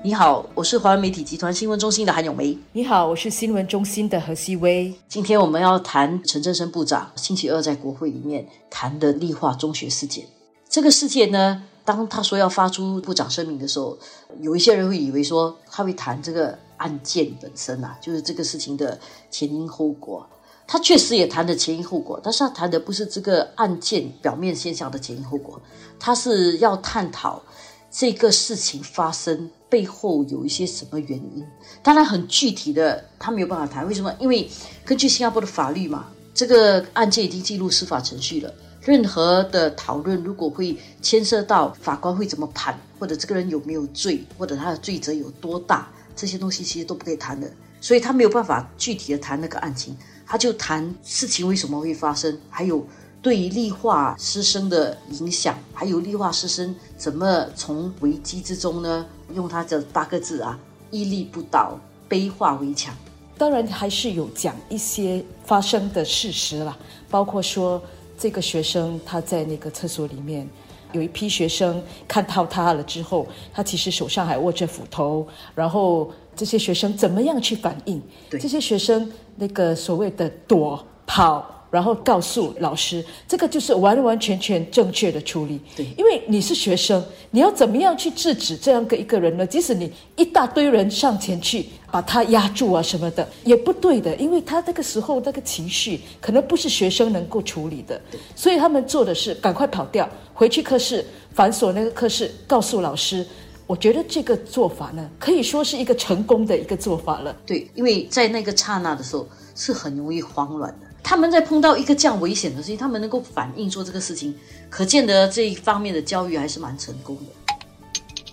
你好，我是华文媒体集团新闻中心的韩永梅。你好，我是新闻中心的何希薇。今天我们要谈陈振声部长星期二在国会里面谈的立化中学事件。这个事件呢，当他说要发出部长声明的时候，有一些人会以为说他会谈这个案件本身啊，就是这个事情的前因后果。他确实也谈的前因后果，但是他谈的不是这个案件表面现象的前因后果，他是要探讨这个事情发生。背后有一些什么原因？当然，很具体的他没有办法谈。为什么？因为根据新加坡的法律嘛，这个案件已经进入司法程序了。任何的讨论，如果会牵涉到法官会怎么判，或者这个人有没有罪，或者他的罪责有多大，这些东西其实都不可以谈的。所以他没有办法具体的谈那个案情，他就谈事情为什么会发生，还有。对于立化师生的影响，还有立化师生怎么从危机之中呢？用他这八个字啊，屹立不倒，悲化为强。当然还是有讲一些发生的事实啦，包括说这个学生他在那个厕所里面，有一批学生看到他了之后，他其实手上还握着斧头，然后这些学生怎么样去反应？这些学生那个所谓的躲跑。然后告诉老师，这个就是完完全全正确的处理。对，因为你是学生，你要怎么样去制止这样的一个人呢？即使你一大堆人上前去把他压住啊什么的，也不对的，因为他那个时候那个情绪可能不是学生能够处理的。所以他们做的是赶快跑掉，回去课室反锁那个课室，告诉老师。我觉得这个做法呢，可以说是一个成功的一个做法了。对，因为在那个刹那的时候是很容易慌乱的。他们在碰到一个这样危险的事情，他们能够反应做这个事情，可见得这一方面的教育还是蛮成功的。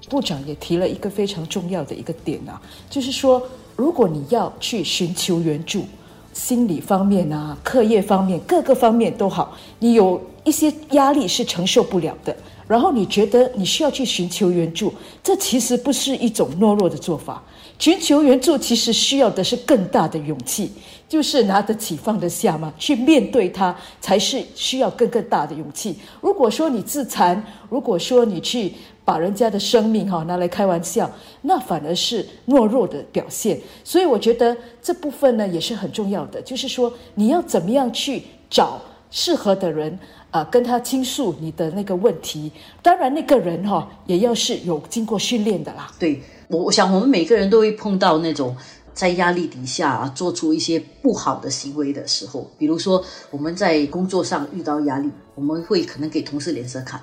部长也提了一个非常重要的一个点啊，就是说，如果你要去寻求援助，心理方面啊、课业方面各个方面都好，你有一些压力是承受不了的，然后你觉得你需要去寻求援助，这其实不是一种懦弱的做法。寻求援助其实需要的是更大的勇气，就是拿得起放得下嘛，去面对它才是需要更更大的勇气。如果说你自残，如果说你去把人家的生命哈拿来开玩笑，那反而是懦弱的表现。所以我觉得这部分呢也是很重要的，就是说你要怎么样去找适合的人啊，跟他倾诉你的那个问题。当然那个人哈也要是有经过训练的啦。对。我我想，我们每个人都会碰到那种在压力底下，做出一些不好的行为的时候。比如说，我们在工作上遇到压力，我们会可能给同事脸色看，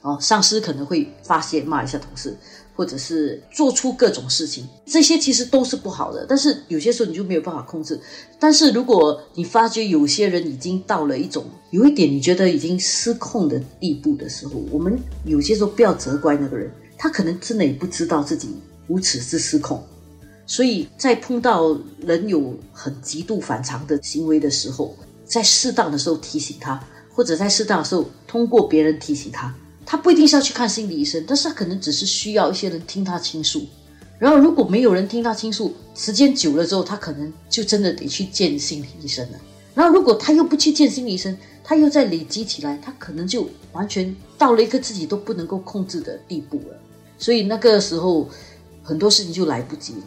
哦，上司可能会发泄骂一下同事，或者是做出各种事情。这些其实都是不好的，但是有些时候你就没有办法控制。但是如果你发觉有些人已经到了一种有一点你觉得已经失控的地步的时候，我们有些时候不要责怪那个人，他可能真的也不知道自己。无耻是失控，所以在碰到人有很极度反常的行为的时候，在适当的时候提醒他，或者在适当的时候通过别人提醒他，他不一定是要去看心理医生，但是他可能只是需要一些人听他倾诉。然后如果没有人听他倾诉，时间久了之后，他可能就真的得去见心理医生了。然后如果他又不去见心理医生，他又在累积起来，他可能就完全到了一个自己都不能够控制的地步了。所以那个时候。很多事情就来不及了。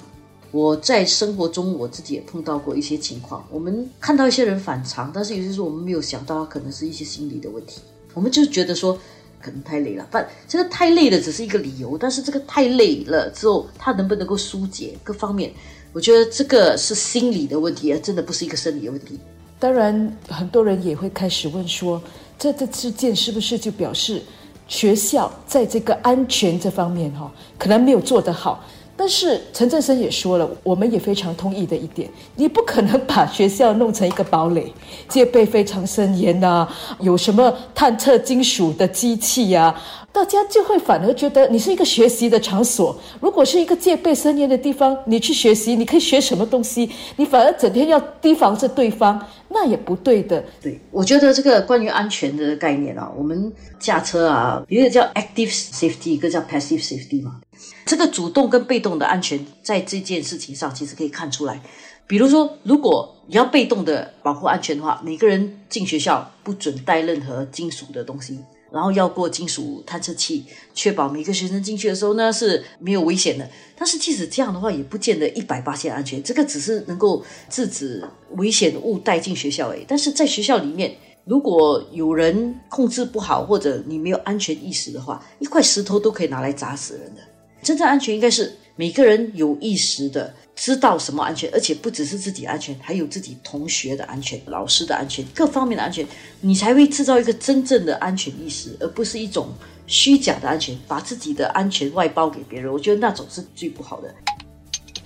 我在生活中我自己也碰到过一些情况，我们看到一些人反常，但是有些时候我们没有想到，他可能是一些心理的问题。我们就觉得说，可能太累了。不，这个太累的只是一个理由，但是这个太累了之后，他能不能够疏解各方面，我觉得这个是心理的问题，而真的不是一个生理的问题。当然，很多人也会开始问说，这这事件是不是就表示？学校在这个安全这方面，哈，可能没有做得好。但是陈振声也说了，我们也非常同意的一点，你不可能把学校弄成一个堡垒，戒备非常森严呐，有什么探测金属的机器呀？大家就会反而觉得你是一个学习的场所。如果是一个戒备森严的地方，你去学习，你可以学什么东西？你反而整天要提防着对方，那也不对的。对，我觉得这个关于安全的概念啊，我们驾车啊，一个叫 active safety，一个叫 passive safety 嘛。这个主动跟被动的安全，在这件事情上其实可以看出来。比如说，如果你要被动的保护安全的话，每个人进学校不准带任何金属的东西。然后要过金属探测器，确保每个学生进去的时候呢是没有危险的。但是即使这样的话，也不见得一百八线安全。这个只是能够制止危险物带进学校诶。但是在学校里面，如果有人控制不好，或者你没有安全意识的话，一块石头都可以拿来砸死人的。真正安全应该是每个人有意识的知道什么安全，而且不只是自己安全，还有自己同学的安全、老师的安全、各方面的安全，你才会制造一个真正的安全意识，而不是一种虚假的安全，把自己的安全外包给别人。我觉得那种是最不好的。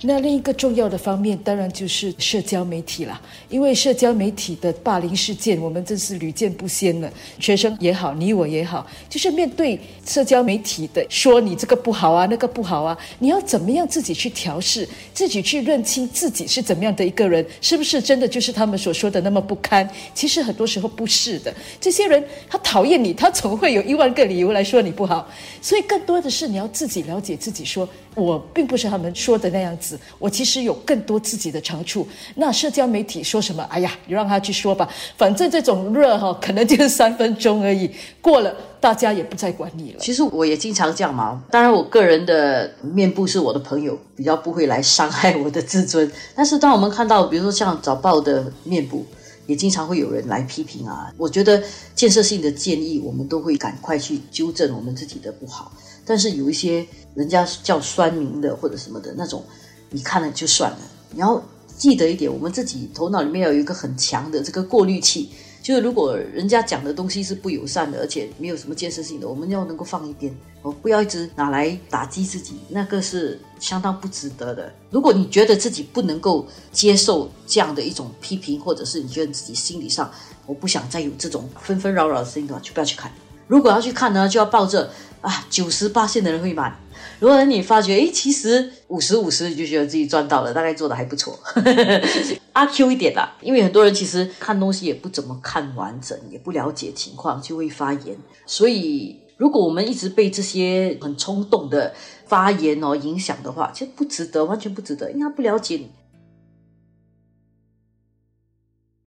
那另一个重要的方面，当然就是社交媒体了。因为社交媒体的霸凌事件，我们真是屡见不鲜了。学生也好，你我也好，就是面对社交媒体的说你这个不好啊，那个不好啊，你要怎么样自己去调试，自己去认清自己是怎么样的一个人，是不是真的就是他们所说的那么不堪？其实很多时候不是的。这些人他讨厌你，他总会有一万个理由来说你不好。所以更多的是你要自己了解自己，说我并不是他们说的那样子。我其实有更多自己的长处。那社交媒体说什么？哎呀，你让他去说吧，反正这种热哈，可能就是三分钟而已，过了大家也不再管你了。其实我也经常这样嘛。当然，我个人的面部是我的朋友，比较不会来伤害我的自尊。但是，当我们看到，比如说像早报的面部，也经常会有人来批评啊。我觉得建设性的建议，我们都会赶快去纠正我们自己的不好。但是有一些人家叫酸民的或者什么的那种。你看了就算了，你要记得一点，我们自己头脑里面要有一个很强的这个过滤器，就是如果人家讲的东西是不友善的，而且没有什么建设性的，我们要能够放一边，哦，不要一直拿来打击自己，那个是相当不值得的。如果你觉得自己不能够接受这样的一种批评，或者是你觉得自己心理上我不想再有这种纷纷扰扰的声音的话，就不要去看。如果要去看呢，就要抱着啊九十八线的人会买。如果你发觉，哎，其实五十五十，你就觉得自己赚到了，大概做的还不错，阿 Q 一点啦。因为很多人其实看东西也不怎么看完整，也不了解情况，就会发言。所以，如果我们一直被这些很冲动的发言哦影响的话，其实不值得，完全不值得，因为他不了解